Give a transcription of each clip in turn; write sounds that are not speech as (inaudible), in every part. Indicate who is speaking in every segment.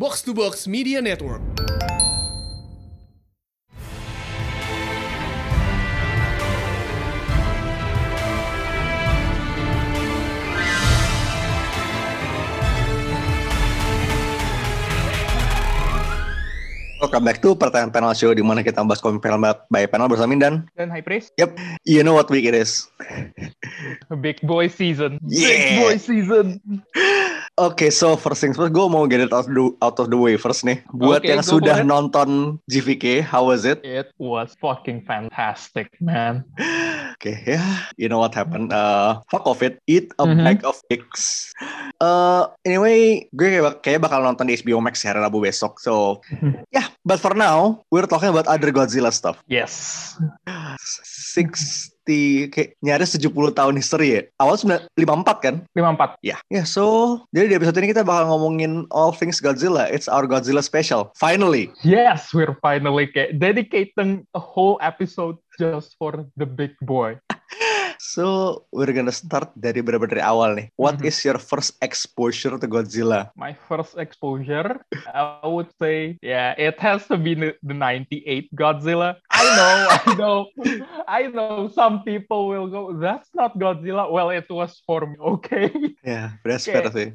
Speaker 1: Box to Box Media Network.
Speaker 2: Welcome back to pertanyaan panel show di mana kita bahas komik panel by panel bersama Mindan.
Speaker 3: Dan High Priest,
Speaker 2: Yep, you know what week it is.
Speaker 3: Big Boy Season.
Speaker 2: Yeah.
Speaker 3: Big Boy Season.
Speaker 2: Oke, so first things first, gue mau get it out of the, out of the way first nih. Buat
Speaker 3: Oke,
Speaker 2: yang sudah nonton GVK, how was it?
Speaker 3: It was fucking fantastic, man. (sighs)
Speaker 2: Oke, ya, you know what happened. Uh, fuck of it, eat a
Speaker 3: Mhm.
Speaker 2: bag of dicks. Uh, anyway, gue kayak, kayak bakal nonton di HBO Max hari Rabu besok. So, (laughs) yeah, but for now, we're talking about other Godzilla stuff.
Speaker 3: Yes.
Speaker 2: 60, kayak nyaris 70 tahun history ya. Awal 9- 54 kan?
Speaker 3: 54.
Speaker 2: Ya, ya. So, jadi di episode ini kita bakal ngomongin all things Godzilla. It's our Godzilla special. Finally.
Speaker 3: Yes, we're finally kayak dedicating a whole episode just for the big boy. (laughs)
Speaker 2: So, we're gonna start dari bener-bener dari awal nih. What
Speaker 3: Mhm.
Speaker 2: is your first exposure to Godzilla?
Speaker 3: My first exposure, I would say, yeah, it has to be the, the 98 Godzilla. I know, I know, I know some people will go, that's not Godzilla. Well, it was for me, okay?
Speaker 2: Ya, that's
Speaker 3: Kayak-
Speaker 2: fair sih.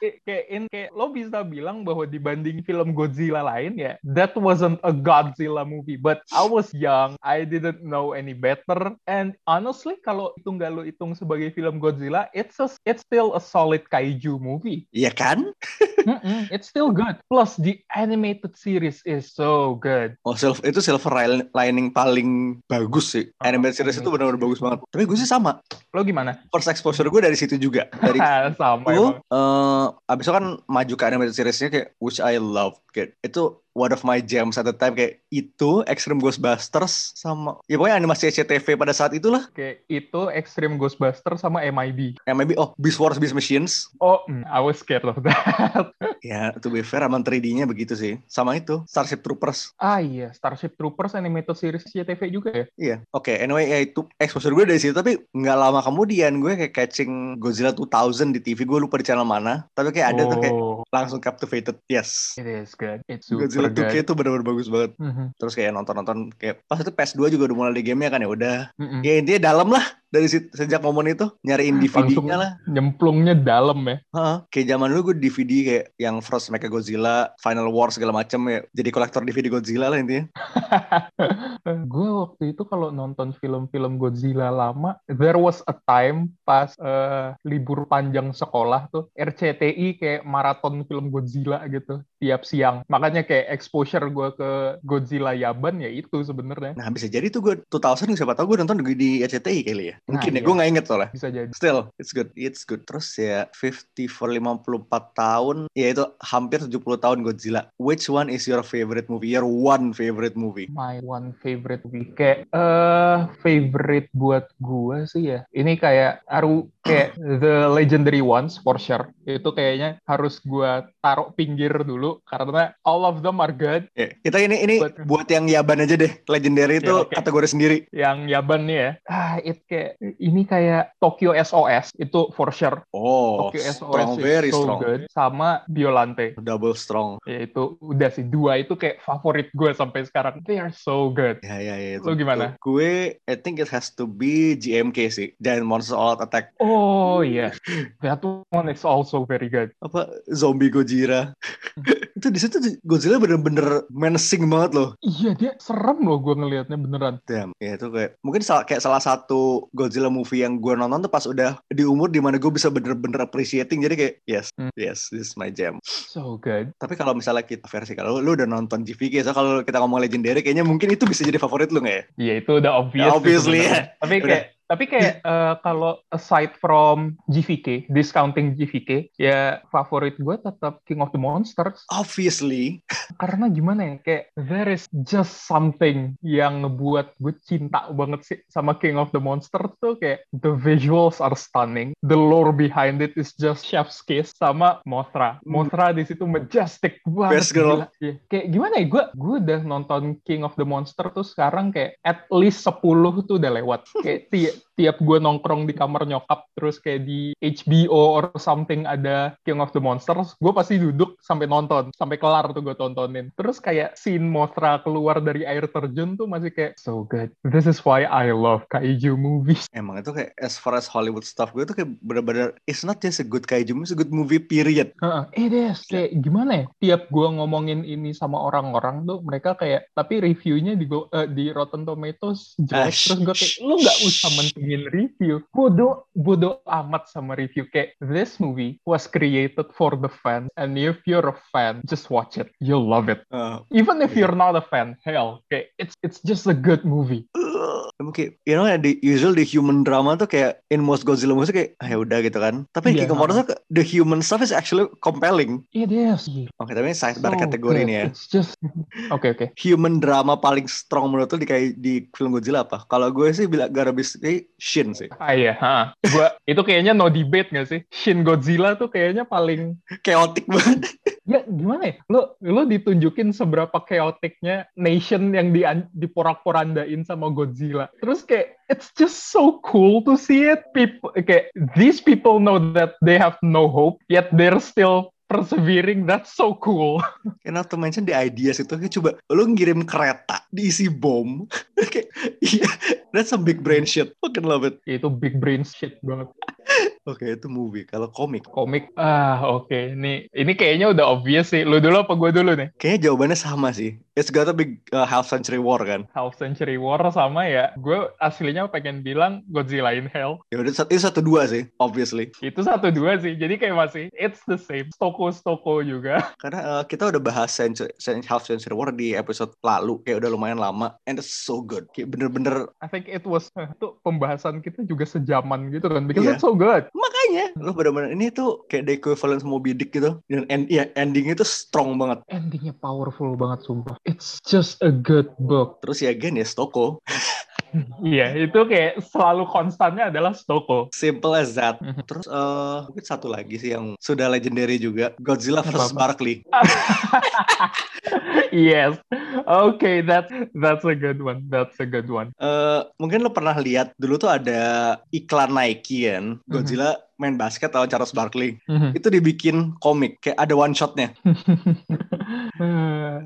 Speaker 3: Eh, kayak in kayak lo bisa bilang bahwa dibanding film Godzilla lain ya that wasn't a Godzilla movie but I was young I didn't know any better and honestly kalau itu nggak lo hitung sebagai film Godzilla it's a, it's still a solid kaiju movie
Speaker 2: Iya kan?
Speaker 3: Mm-mm, it's still good plus the animated series is so good
Speaker 2: Oh, itu silver li- lining paling bagus sih.
Speaker 3: Oh,
Speaker 2: Animated series itu benar-benar bagus banget. Tapi gue sih sama.
Speaker 3: lo gimana
Speaker 2: First exposure gue dari situ juga. Dari (laughs)
Speaker 3: sama
Speaker 2: itu,
Speaker 3: emang.
Speaker 2: eh abis itu kan maju ke animated seriesnya kayak which I love kayak itu one of my jams at the time kayak itu Extreme Ghostbusters sama ya pokoknya animasi SCTV pada saat itulah.
Speaker 3: Kayak itu Extreme Ghostbuster sama MIB
Speaker 2: MLB oh Beast Wars Beast Machines.
Speaker 3: Oh mm, I was scared of that. (laughs)
Speaker 2: Ya to be fair emang 3D-nya begitu sih. Sama itu Starship Troopers.
Speaker 3: Ah iya, Starship Troopers animated series CTV juga ya?
Speaker 2: iya oke anyway ya itu exposure gue dari situ tapi nggak lama kemudian gue kayak catching Godzilla 2000 di TV gue lupa di channel mana. Tapi kayak ada tuh kayak
Speaker 3: Oh,
Speaker 2: langsung captivated yes
Speaker 3: it is good. It's super
Speaker 2: Godzilla 2K
Speaker 3: good.
Speaker 2: itu benar-benar bagus banget
Speaker 3: Mhm,
Speaker 2: terus kayak nonton-nonton kayak pas itu PS2 juga udah mulai di gamenya kan ya udah
Speaker 3: mhm.
Speaker 2: ya intinya dalam lah dari sejak momen itu nyariin
Speaker 3: Langsung
Speaker 2: DVD-nya lah
Speaker 3: nyemplungnya dalam ya.
Speaker 2: Heeh. kayak zaman dulu gue DVD kayak yang First Mecha Godzilla Final War segala macam ya jadi kolektor DVD Godzilla lah intinya (laughs)
Speaker 3: gue waktu itu kalau nonton film-film Godzilla lama, there was a time pas eh, libur panjang sekolah tuh RCTI kayak maraton film Godzilla gitu tiap siang. Makanya kayak exposure gue ke Godzilla Yaban ya itu sebenarnya
Speaker 2: nah bisa jadi tuh gue 2000 siapa tau gue nonton di- RCTI kali ya mungkin
Speaker 3: Nah,
Speaker 2: ya
Speaker 3: iya.
Speaker 2: gue nggak inget soalnya
Speaker 3: bisa jadi.
Speaker 2: Still, it's good, it's good. Terus ya 50 for 54 tahun, ya itu hampir 70 tahun Godzilla. Which one is your favorite movie? Your one favorite movie?
Speaker 3: My one favorite movie kayak eh favorite buat gua sih ya. Ini kayak aru kayak the legendary ones for sure. Itu kayaknya harus gua taruh pinggir dulu karena all of them are good.
Speaker 2: Ya, kita ini ini
Speaker 3: Buat-
Speaker 2: buat yang Yaban aja deh. Legendary itu
Speaker 3: Ya, oke.
Speaker 2: kategori sendiri.
Speaker 3: Yang Yaban nih ya. Ah, it kayak ini kayak Tokyo SOS itu for sure.
Speaker 2: Oh,
Speaker 3: Tokyo SOS
Speaker 2: strong, very
Speaker 3: so
Speaker 2: strong.
Speaker 3: good. Sama Violante.
Speaker 2: Double strong.
Speaker 3: Ya itu udah sih dua itu kayak favorit gue sampai sekarang. They are so good.
Speaker 2: Ya, ya, ya. itu
Speaker 3: Lu gimana?
Speaker 2: betul. Gue, I think it has to be GMK sih. Giant Monster All Attack.
Speaker 3: Oh iya, that one is also very good.
Speaker 2: Apa, Zombie Gojira. (laughs) itu di situ Godzilla bener-bener menacing banget loh.
Speaker 3: Iya dia serem loh gue ngelihatnya beneran.
Speaker 2: Damn, ya itu kayak mungkin salah, kayak salah satu Godzilla movie yang gue nonton tuh pas udah di umur di mana gue bisa bener-bener appreciating jadi kayak yes,
Speaker 3: Hmm.
Speaker 2: yes, this is my jam.
Speaker 3: So good.
Speaker 2: Tapi kalau misalnya kita versi kalau lu udah nonton GVK, so kalau kita ngomong legendary kayaknya mungkin itu bisa jadi favorit lu nggak ya?
Speaker 3: Iya itu udah obvious.
Speaker 2: Ya,
Speaker 3: sih
Speaker 2: obviously,
Speaker 3: sebenarnya. Tapi
Speaker 2: Udah.
Speaker 3: Tapi kayak eh, kalau aside from GVK, discounting GVK, ya favorit gue tetap King of the Monsters.
Speaker 2: Obviously,
Speaker 3: Karena gimana ya, kayak there is just something yang ngebuat gue cinta banget sih sama King of the Monsters tuh kayak the visuals are stunning, the lore behind it is just chef's kiss sama Mothra.
Speaker 2: Hmm.
Speaker 3: Mothra di situ majestic banget.
Speaker 2: Best girl.
Speaker 3: gila. Iya. Kayak gimana ya, gue gue udah nonton King of the Monster tuh sekarang kayak at least 10 tuh udah lewat. Kayak tiap gue nongkrong di kamar nyokap terus kayak di HBO or something ada King of the Monsters gue pasti duduk sampai nonton sampai kelar tuh gue tontonin terus kayak scene Mothra keluar dari air terjun tuh masih kayak so good this is why I love kaiju movies (laughs)
Speaker 2: Emang itu kayak as far as Hollywood stuff gue tuh kayak bener-bener it's not just a good kaiju movie, it's a good movie period.
Speaker 3: Heeh, it is kayak gimana ya tiap gue ngomongin ini sama orang-orang tuh mereka kayak tapi reviewnya di Go- eh, di Rotten Tomatoes jelek terus gue kayak lu nggak
Speaker 2: shh.
Speaker 3: usah mentingin review. Bodoh bodoh amat sama review. Kayak this movie was created for the fans and if you're a fan just watch it. You'll love it.
Speaker 2: Uh,
Speaker 3: even if you're not a fan hell kayak it's it's just a good movie
Speaker 2: Emang kayak, you know, di usual di human drama tuh kayak in most Godzilla movies kayak, ah, ya udah gitu kan. Tapi King of Monsters tuh, the human stuff is actually compelling.
Speaker 3: it is
Speaker 2: Oke, tapi ini sidebar
Speaker 3: so
Speaker 2: kategori
Speaker 3: good.
Speaker 2: ini ya.
Speaker 3: it's just (laughs) oke oke
Speaker 2: Human drama paling strong menurut lu di kayak di film Godzilla apa? Kalau gue sih bilang be eh, Shin sih.
Speaker 3: Ah iya, ha. Gua itu kayaknya no debate gak sih? Shin Godzilla tuh kayaknya paling
Speaker 2: Chaotic banget. (laughs)
Speaker 3: ya gimana ya? Lo lo ditunjukin seberapa chaoticnya nation yang di diporak-porandain sama Godzilla. Terus kayak it's just so cool to see it. People kayak these people know that they have no hope, yet they're still persevering. That's so cool.
Speaker 2: And not to mention the ideas itu kayak coba lu ngirim kereta diisi bom. (laughs) kayak iya, that's some big brain shit. Fucking love it.
Speaker 3: itu big brain shit banget.
Speaker 2: Oke, itu movie. Kalau komik,
Speaker 3: Komik, ah oke. Ini ini kayaknya udah obvious sih. Lu dulu apa gue dulu nih?
Speaker 2: kayaknya jawabannya sama sih. It's gotta be uh, Half Century War kan.
Speaker 3: Half Century War sama ya. Gue aslinya pengen bilang Godzilla in Hell.
Speaker 2: Ya udah itu satu dua sih, obviously.
Speaker 3: Itu satu dua sih. Jadi kayak masih it's the same. Stoko-stoko juga. (laughs)
Speaker 2: Karena uh, kita udah bahas Century, Half Century War di episode lalu, kayak udah lumayan lama, and it's so good. Kayak bener-bener
Speaker 3: I think it was (laughs) itu pembahasan kita juga sejaman gitu kan. Because
Speaker 2: Iya.
Speaker 3: it's so good.
Speaker 2: Makanya lu bener-bener ini tuh kayak the equivalent Moby Dick gitu. Dan end, ya, endingnya tuh strong banget.
Speaker 3: Endingnya powerful banget sumpah. It's just a good book.
Speaker 2: Terus ya again ya Stoko,
Speaker 3: Iya, itu kayak selalu konstannya adalah Stoko.
Speaker 2: simple as that.
Speaker 3: Mhm.
Speaker 2: Terus uh, mungkin satu lagi sih yang sudah legendary juga, Godzilla vs? Barkley. (laughs)
Speaker 3: yes. Okay, that that's a good one. That's a good one.
Speaker 2: Eh, mungkin lo pernah lihat dulu tuh ada iklan Nike kan, Godzilla main basket lawan Charles Barkley.
Speaker 3: Mhm.
Speaker 2: Itu dibikin komik, kayak ada one shotnya. (laughs)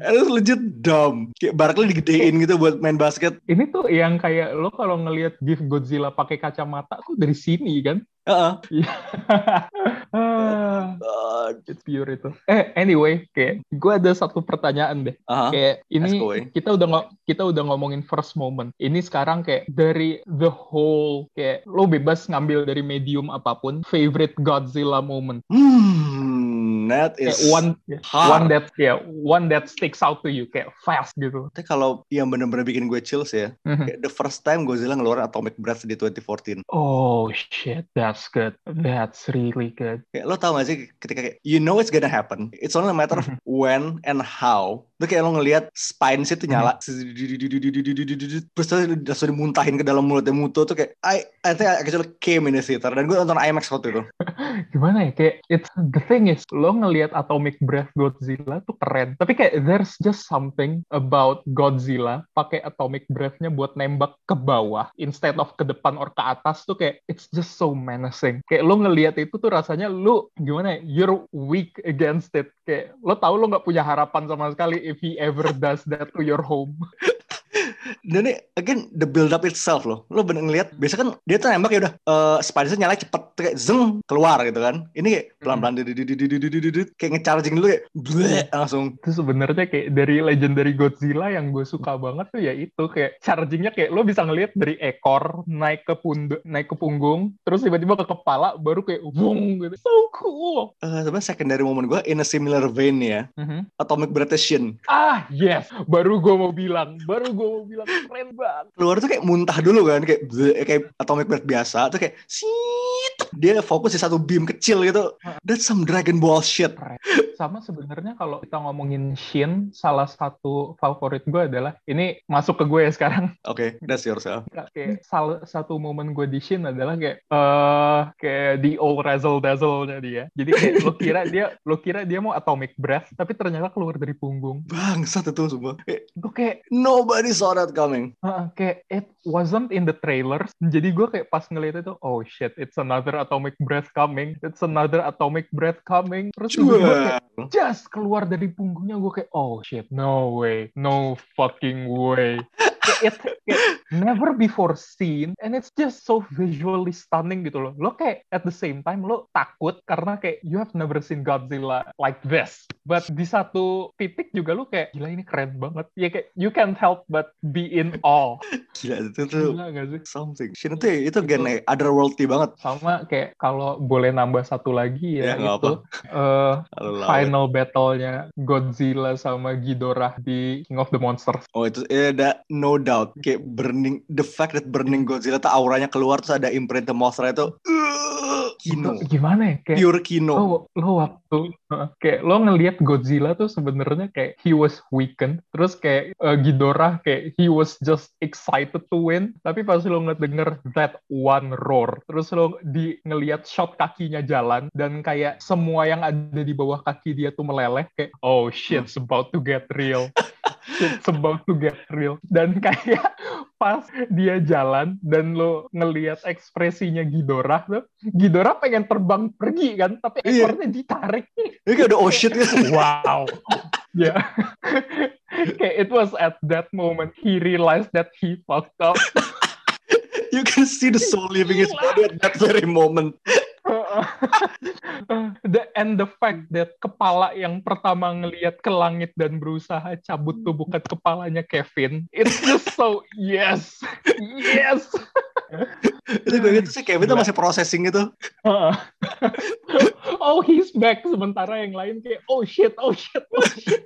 Speaker 2: Itu legit dumb. Kayak Barkley digedein gitu buat main basket.
Speaker 3: ini tuh yang kayak lo kalau ngelihat GIF Godzilla pakai kacamata tuh dari sini kan? (laughs) Ah,
Speaker 2: God.
Speaker 3: it's pure itu. Eh, anyway, kayak gue ada satu pertanyaan deh.
Speaker 2: Aha.
Speaker 3: Kayak ini kita udah kita udah ngomongin first moment. Ini sekarang kayak dari the whole kayak lo bebas ngambil dari medium apa pun favorite Godzilla moment.
Speaker 2: Hmm,
Speaker 3: Kayak
Speaker 2: is
Speaker 3: one
Speaker 2: hard.
Speaker 3: one that ya one that sticks out to you kayak fast gitu.
Speaker 2: Tapi kalau yang bener-bener bikin gue chills ya,
Speaker 3: Mhm.
Speaker 2: kayak the first time Godzilla ngeluarin Atomic Breath di 2014.
Speaker 3: Oh shit, that's good. That's really good.
Speaker 2: Kayak lo tau gak sih ketika kayak you know it's gonna happen. It's only a matter of when and how. Itu kayak lo ngelihat spine itu nyala. Terus tuh langsung dimuntahin ke dalam mulutnya Muto tuh kayak I, I think I actually came in the theater. Dan gue nonton IMAX waktu itu. (laughs)
Speaker 3: Gimana ya kayak it's the thing is lo ngelihat Atomic Breath Godzilla tuh keren. Tapi kayak there's just something about Godzilla pakai Atomic Breath-nya buat nembak ke bawah instead of ke depan or ke atas tuh kayak it's just so menacing. Kayak lo ngelihat itu tuh rasanya lo gimana ya you're weak against it. Kayak lo tahu lo nggak punya harapan sama sekali if he ever does that to your home. (laughs)
Speaker 2: dan ini again the build up itself loh. Lo bener ngelihat biasa kan dia tuh nembak ya udah eh, uh, spider nyala cepet kayak zeng keluar gitu kan. Ini kayak pelan pelan kayak ngecharging dulu kayak bleh, langsung.
Speaker 3: Itu sebenarnya kayak dari legend dari Godzilla yang gue suka hmm. banget tuh ya itu kayak chargingnya kayak lo bisa ngelihat dari ekor naik ke punduk naik ke punggung terus tiba-tiba ke kepala baru kayak wong gitu. So cool.
Speaker 2: Uh, sebenarnya secondary moment gue in a similar vein ya. Mm -hmm. atomic gravitation
Speaker 3: ah yes. Baru gue mau bilang baru gue keren banget.
Speaker 2: Keluar tuh kayak muntah dulu kan kayak kayak atomic breath biasa tuh kayak sit dia fokus di satu beam kecil gitu. That's some Dragon Ball shit.
Speaker 3: Sama sebenarnya kalau kita ngomongin Shin salah satu favorit gue adalah ini masuk ke gue ya sekarang.
Speaker 2: Oke that's yourself
Speaker 3: kayak salah satu momen gue di Shin adalah kayak eh kayak di old razzle dazzle nya dia. Jadi kayak lo kira dia lo kira dia mau atomic breath tapi ternyata keluar dari punggung.
Speaker 2: Bangsat itu semua.
Speaker 3: Itu kayak
Speaker 2: nobody saw that it coming.
Speaker 3: Uh, kayak it wasn't in the trailers. Jadi gue kayak pas ngeliat itu, oh shit, it's another atomic breath coming. It's another atomic breath coming. Terus tiba-tiba kayak just keluar dari punggungnya gue kayak, oh shit, no way, no fucking way. It, kayak never before seen and it's just so visually stunning gitu loh. Lo kayak at the same time lo takut karena kayak you have never seen Godzilla like this. But di satu titik juga lo kayak gila ini keren banget. Ya kayak you can't help but be in awe.
Speaker 2: Gila itu tuh
Speaker 3: Gila gak sih?
Speaker 2: something. Shin itu itu genre otherworldly banget.
Speaker 3: Sama kayak kalau boleh nambah satu lagi
Speaker 2: Ya,
Speaker 3: ya, itu eh,
Speaker 2: Lalu lawan.
Speaker 3: final battle-nya Godzilla sama Ghidorah di King of the Monsters.
Speaker 2: Oh itu ya ada no doubt kayak burning the fact that burning Godzilla tuh auranya keluar terus ada imprint the monster itu uh, kino
Speaker 3: gimana ya? Kayak
Speaker 2: pure kino.
Speaker 3: lo, lo waktu kayak lo ngelihat Godzilla tuh sebenarnya kayak he was weakened terus kayak uh, Ghidorah kayak he was just excited to win tapi pas lo ngedenger that one roar terus lo di ngelihat shot kakinya jalan dan kayak semua yang ada di bawah kaki dia tuh meleleh kayak oh shit's about to get real (laughs) shit's about to get real dan kayak pas dia jalan dan lo ngelihat ekspresinya Ghidorah tuh Ghidorah pengen terbang pergi kan tapi
Speaker 2: Iya.
Speaker 3: ekornya ditarik
Speaker 2: Ini kayak udah oh shit gitu.
Speaker 3: wow ya kayak it was at that moment he realized that he fucked up (laughs)
Speaker 2: You can see the soul leaving his body at that very moment. (laughs)
Speaker 3: the and the fact that kepala yang pertama ngelihat ke langit dan berusaha cabut tubuhkan kepalanya Kevin it's just so yes yes. (laughs)
Speaker 2: Itu gue gitu sih Kevin tuh masih processing gitu. (laughs)
Speaker 3: oh he's back. Sementara yang lain kayak oh shit oh shit oh shit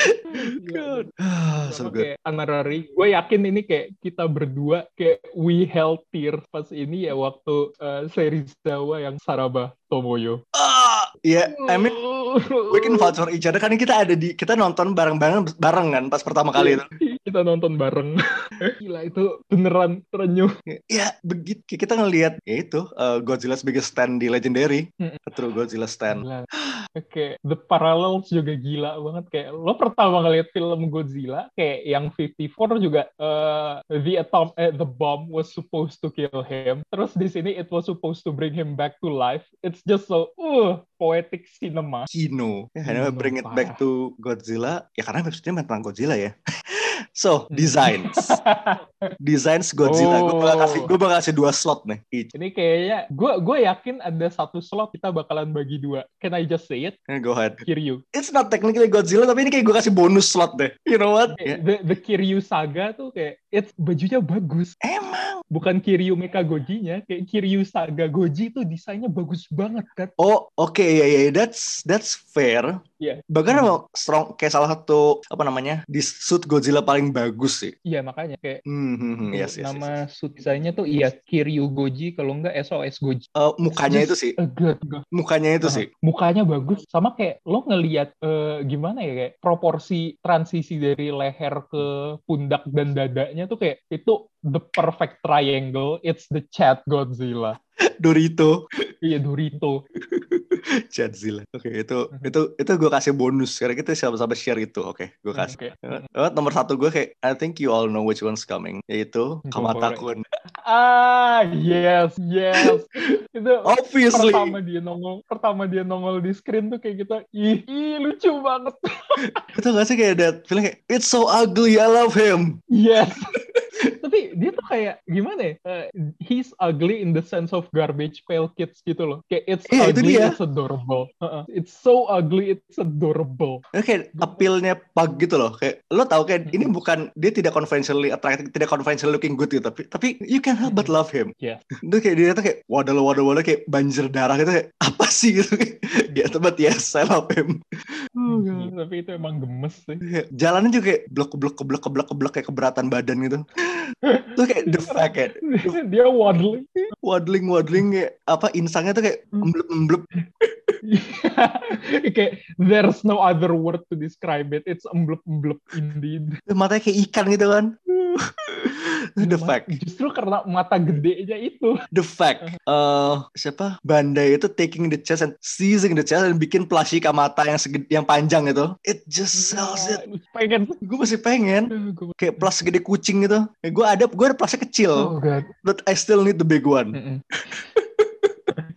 Speaker 3: (laughs)
Speaker 2: Good. Ah, so good.
Speaker 3: kayak honorary gue yakin ini kayak kita berdua kayak we held tears pas ini ya waktu uh, Serizawa yang Saraba Tomoyo
Speaker 2: Ah, yeah, I mean we can vouch for each other karena kita ada di kita nonton bareng-bareng bareng kan pas pertama kali itu. (laughs)
Speaker 3: kita nonton bareng (laughs) gila itu beneran terenyuh
Speaker 2: Ya begitu kita ngelihat ya itu uh, Godzilla sebagai stand di Legendary,
Speaker 3: Mm.
Speaker 2: True Godzilla stand.
Speaker 3: Oke, the parallels juga gila banget kayak lo pertama ngeliat film Godzilla kayak yang 54 juga eh, the atom eh, the bomb was supposed to kill him. Terus di sini it was supposed to bring him back to life. It's just so uh poetic cinema.
Speaker 2: Kino. Ya,
Speaker 3: Kino,
Speaker 2: bring it
Speaker 3: parah.
Speaker 2: back to Godzilla. Ya karena episode-nya tentang Godzilla ya. (laughs) so, designs. (laughs) designs Godzilla. Gue bakal
Speaker 3: Oh.
Speaker 2: kasih gue bakal kasih dua slot nih. Each.
Speaker 3: Ini kayaknya gue gue yakin ada satu slot kita bakalan bagi dua. Can I just say it?
Speaker 2: Eh, Go ahead.
Speaker 3: Kiryu.
Speaker 2: It's not technically Godzilla tapi ini kayak gue kasih bonus slot deh. You know what? Ya,
Speaker 3: The, the Kiryu saga tuh kayak it's bajunya bagus.
Speaker 2: Emang.
Speaker 3: bukan Kiryu Mecha Goji-nya, kayak Kiryu Saga Goji itu desainnya bagus banget kan.
Speaker 2: Oh, oke ya ya ya. that's that's fair.
Speaker 3: Iya.
Speaker 2: Bahkan
Speaker 3: Hmm.
Speaker 2: strong kayak salah satu apa namanya? di suit Godzilla paling bagus sih.
Speaker 3: Iya makanya kayak
Speaker 2: Hmm, hmm, hmm. Yes, yes, yes,
Speaker 3: nama
Speaker 2: yes.
Speaker 3: suit desainnya tuh iya Kiryu Goji kalau enggak SOS Goji.
Speaker 2: Eh, mukanya itu sih.
Speaker 3: good.
Speaker 2: Mukanya itu sih.
Speaker 3: Mukanya bagus sama kayak lo ngelihat eh, gimana ya kayak proporsi transisi dari leher ke pundak dan dadanya tuh kayak itu the perfect triangle. It's the Chat Godzilla. (laughs)
Speaker 2: Dorito.
Speaker 3: Iya Dorito. (laughs)
Speaker 2: Godzilla. Oke, itu
Speaker 3: Mhm.
Speaker 2: itu itu gue kasih bonus karena kita sama-sama share itu. Oke, gue kasih.
Speaker 3: Oke.
Speaker 2: Eh, nomor satu gue kayak I think you all know which one's coming yaitu Kamata. Kun.
Speaker 3: Ah, yes, yes. (laughs) itu
Speaker 2: Obviously.
Speaker 3: pertama dia nongol pertama dia nongol di screen tuh kayak kita ih, ih lucu banget (laughs)
Speaker 2: Itu gak sih kayak that feeling kayak it's so ugly I love him.
Speaker 3: yes tapi dia tuh kayak gimana ya Eh, he's ugly in the sense of garbage pail kids gitu loh kayak it's
Speaker 2: itu
Speaker 3: ugly
Speaker 2: dia.
Speaker 3: it's adorable Uh-uh. it's so ugly it's adorable
Speaker 2: Itu kayak appeal-nya pug gitu loh. Kayak lo tau kayak ini bukan dia tidak conventionally attractive, tidak conventional looking good gitu, tapi tapi you can help but love him.
Speaker 3: Iya.
Speaker 2: Itu kayak dia tuh kayak waduh waduh waduh kayak banjir darah gitu kayak apa sih (laughs) gitu. ya but yes I love him. Oh, God.
Speaker 3: tapi itu emang gemes sih
Speaker 2: Jalannya juga kayak blok blok blok blok blok kayak keberatan badan gitu. Tuh kayak the fact kayak
Speaker 3: dia waddling.
Speaker 2: waddling waddling kayak apa insangnya tuh kayak emblep emblep (laughs)
Speaker 3: kayak there's no other word to describe it. It's emblep emblep indeed.
Speaker 2: Matanya kayak ikan gitu kan the fact.
Speaker 3: Justru karena mata gedenya itu.
Speaker 2: the fact. Eh siapa? Bandai itu taking the chance and seizing the chance dan bikin plushie Kamata yang segede, yang panjang itu it just sells it.
Speaker 3: Nah, Pengen.
Speaker 2: gue masih pengen. Kayak plus segede kucing gitu. Gue ada gue ada plusnya kecil.
Speaker 3: Oh god.
Speaker 2: but I still need the big one. (laughs)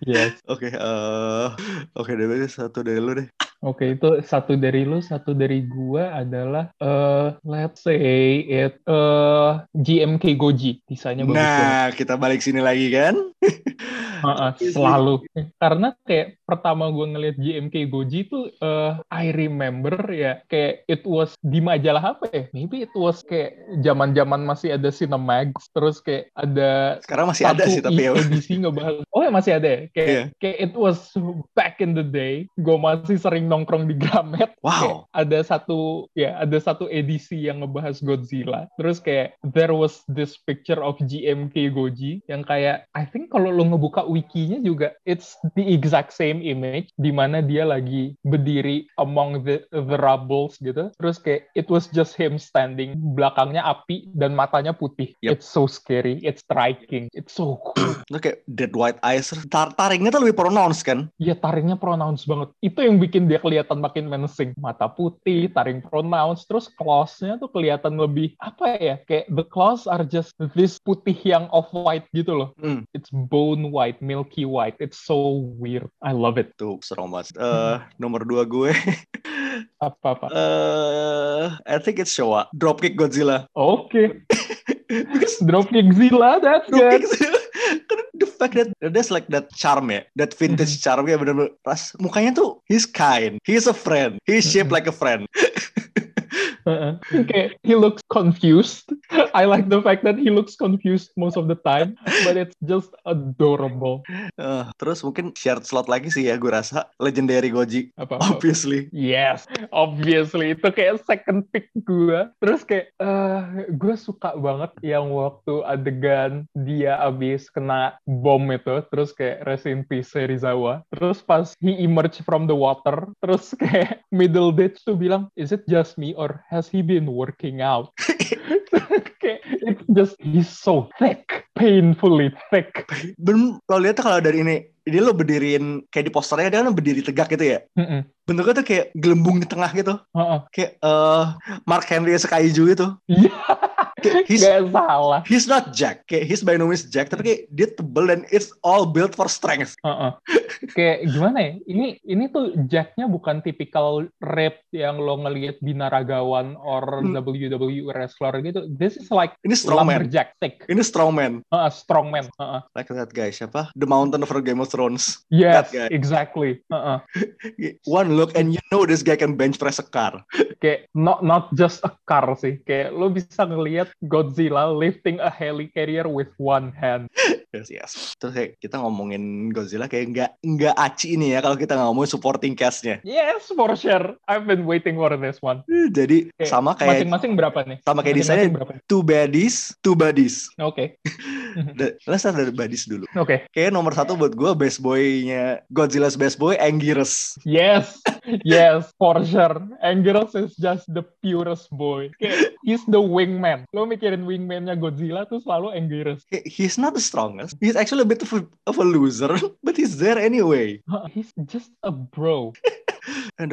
Speaker 3: Yes.
Speaker 2: oke eh oke deh berarti satu dari lu deh
Speaker 3: Oke, itu satu dari lu, satu dari gua adalah eh let's say it eh GMK Goji. Desainnya bagus banget.
Speaker 2: nah kita balik sini lagi kan (laughs)
Speaker 3: Heeh, selalu. Karena kayak pertama gue ngeliat GMK Goji itu eh I remember ya kayak it was di majalah apa ya? Maybe it was kayak zaman-zaman masih ada Cinemax terus kayak ada
Speaker 2: sekarang masih ada sih tapi ya
Speaker 3: edisi ngebahas. Oh ya masih ada ya? Kayak
Speaker 2: Iya.
Speaker 3: kayak it was back in the day. Gue masih sering nongkrong di Gramet.
Speaker 2: Wow.
Speaker 3: Kayak ada satu ya ada satu edisi yang ngebahas Godzilla. Terus kayak there was this picture of GMK Goji yang kayak I think kalau lo ngebuka wikinya juga it's the exact same image di mana dia lagi berdiri among the the rubbles gitu. Terus kayak it was just him standing belakangnya api dan matanya putih.
Speaker 2: Yep.
Speaker 3: It's so scary. It's striking. It's so cool. (clears throat)
Speaker 2: itu kayak dead white eyes tar taringnya tuh lebih pronounce kan
Speaker 3: Iya taringnya pronounce banget. Itu yang bikin dia kelihatan makin menacing. Mata putih, taring pronounce, terus claws-nya tuh kelihatan lebih apa ya? Kayak the claws are just this putih yang off white gitu loh.
Speaker 2: Hmm.
Speaker 3: It's bone white, milky white. It's so weird. I love it.
Speaker 2: tuh serem banget Eh, nomor dua gue (laughs)
Speaker 3: Apa apa.
Speaker 2: eh I think it's Showa Dropkick Godzilla
Speaker 3: Oke. (laughs)
Speaker 2: because
Speaker 3: Dropkick Zilla, that's
Speaker 2: Dropkick
Speaker 3: good.
Speaker 2: Fact that there's like that charm ya. That vintage charm ya bener-bener. Ras mukanya tuh he's kind. He's a friend. He's shaped like a friend. (laughs)
Speaker 3: Uh-uh. Kayak he looks confused. (laughs) (laughs) I like the fact that he looks confused most of the time, but it's just adorable.
Speaker 2: Eh, terus mungkin shared slot lagi sih ya gue rasa legendary Goji
Speaker 3: Apa?
Speaker 2: obviously
Speaker 3: Yes, obviously itu kayak second pick gue. Terus kayak eh gue suka banget yang waktu adegan dia abis kena bom itu, terus kayak rest in peace Serizawa. Terus pas he emerge from the water, terus kayak middle ditch tuh bilang, is it just me or has he been working out? (laughs) (laughs) kayak it's just he's so thick, painfully thick.
Speaker 2: ben lo lihat kalau dari ini ini lo berdiriin kayak di posternya dia kan berdiri tegak gitu ya
Speaker 3: Mm-mm.
Speaker 2: bentuknya tuh kayak gelembung di tengah gitu
Speaker 3: Uh-uh.
Speaker 2: kayak eh Mark Henry Sekaiju gitu
Speaker 3: Iya, (laughs)
Speaker 2: Kayak he's
Speaker 3: gak salah.
Speaker 2: he's not Jack kayak he's by no means Jack tapi kayak dia tebel dan it's all built for strength
Speaker 3: Heeh. Kayak gimana ya? Ini ini tuh Jacknya bukan tipikal rap yang lo ngelihat binaragawan or
Speaker 2: Hmm.
Speaker 3: WWE wrestler gitu. This is like
Speaker 2: ini strongman
Speaker 3: lumberjack thick.
Speaker 2: ini strongman
Speaker 3: Heeh, strongman. Heeh.
Speaker 2: like that guy siapa The Mountain of Game of Thrones
Speaker 3: Yes, exactly. Heeh. (laughs)
Speaker 2: one look and you know this guy can bench press a car
Speaker 3: Kayak not not just a car sih. Kayak lo bisa ngelihat Godzilla lifting a helicarrier with one hand.
Speaker 2: yes yes terus kayak kita ngomongin Godzilla kayak nggak nggak aci ini ya kalau kita ngomongin supporting castnya
Speaker 3: Yes, for sure. I've been waiting for this one.
Speaker 2: jadi
Speaker 3: Kayak
Speaker 2: sama kayak
Speaker 3: masing-masing berapa nih?
Speaker 2: sama kayak desainnya
Speaker 3: berapa?
Speaker 2: two baddies two buddies
Speaker 3: Oke. (laughs)
Speaker 2: Da- Let's start dari buddies dulu
Speaker 3: Oke.
Speaker 2: Kayaknya nomor satu buat gue best boy-nya Godzilla's best boy Anguirus
Speaker 3: Yes, (laughs) yes, for sure. Anguirus is just the purest boy. Kayak, he's the wingman. Lo mikirin wingman-nya Godzilla tuh selalu.
Speaker 2: Kayak, He's not the strongest He's actually a bit of a, of a loser (laughs) But he's there anyway
Speaker 3: He's just a bro. (laughs)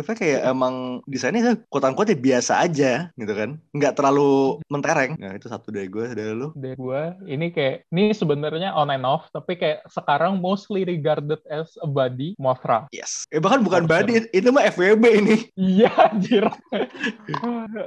Speaker 2: Fact kayak emang desainnya quote-unquote ya biasa aja gitu kan Nggak terlalu mentereng Nah itu satu dari gue dari lu
Speaker 3: Dari gua, ini kayak, ini sebenarnya on and off, tapi kayak sekarang mostly regarded as a buddy, Mothra.
Speaker 2: Yes Eh bahkan bukan body Itu mah FWB ini
Speaker 3: Iya, anjir.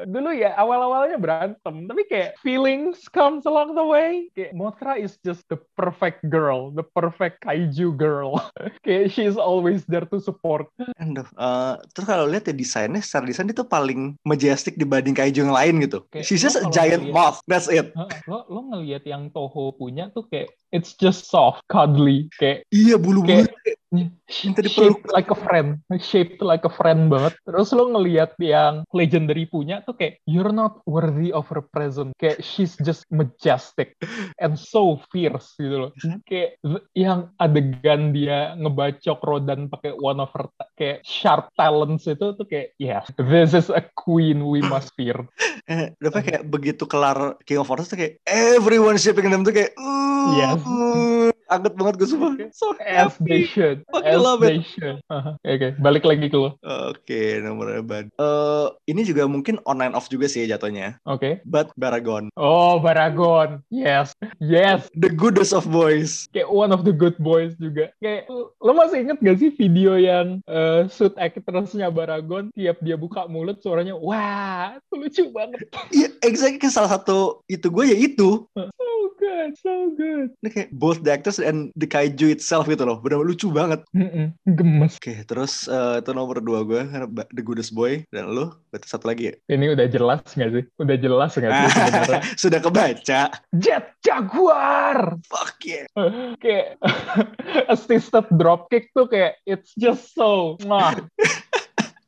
Speaker 3: Dulu ya, awal-awalnya berantem, tapi kayak feelings comes along the way. Kayak Mothra is just the perfect girl, the perfect kaiju girl. (laughs) kayak she's always there to support.
Speaker 2: And the- uh, Terus kalau lihat ya desainnya Secara desain itu paling majestic dibanding kaiju yang lain gitu.
Speaker 3: Kayak
Speaker 2: She's just a giant
Speaker 3: ngeliat-
Speaker 2: moth That's it.
Speaker 3: Lo, lo ngelihat yang Toho punya tuh kayak it's just soft, cuddly, kayak
Speaker 2: Iya bulu-bulu
Speaker 3: Kayak-
Speaker 2: Minta
Speaker 3: shaped like a friend, shaped like a friend banget. Terus lo ngelihat yang legendary punya tuh kayak you're not worthy of her presence. Kayak she's just majestic and so fierce gitu loh. Kayak th- yang adegan dia ngebacok Rodan pakai one of her kayak sharp talents itu tuh kayak yeah this is a queen we must fear (laughs)
Speaker 2: Eh, kayak begitu kelar King of Fighters tuh kayak everyone shipping them tuh kayak uh,
Speaker 3: Yes. Oh.
Speaker 2: Uh, anget banget gue sumpah. So
Speaker 3: as they should
Speaker 2: Fucking
Speaker 3: as
Speaker 2: love
Speaker 3: Haha. (laughs) oke balik lagi ke lo
Speaker 2: Oke, nomornya bad. Eh, ini juga mungkin online off juga sih jatuhnya.
Speaker 3: oke
Speaker 2: But Baragon,
Speaker 3: oh Baragon yes yes
Speaker 2: the goodest of boys.
Speaker 3: kayak one of the good boys juga. Kayak lo masih inget gak sih video yang eh, suit actressnya Baragon tiap dia buka mulut suaranya wah itu lucu banget. (laughs)
Speaker 2: Iya, exactly salah satu itu gue ya itu.
Speaker 3: So good, so good.
Speaker 2: Ini kayak both the actors and the kaiju itself gitu loh. Benar lucu banget.
Speaker 3: Mm-mm, Gemes.
Speaker 2: Oke, terus eh, itu nomor dua gue the goodest boy dan lu berarti satu lagi ya.
Speaker 3: Ini udah jelas gak sih? Udah jelas gak sih sebenarnya? (laughs)
Speaker 2: Sudah kebaca.
Speaker 3: Jet Jaguar.
Speaker 2: Fuck yeah.
Speaker 3: kayak (laughs) assisted dropkick tuh kayak it's just so wah. (laughs)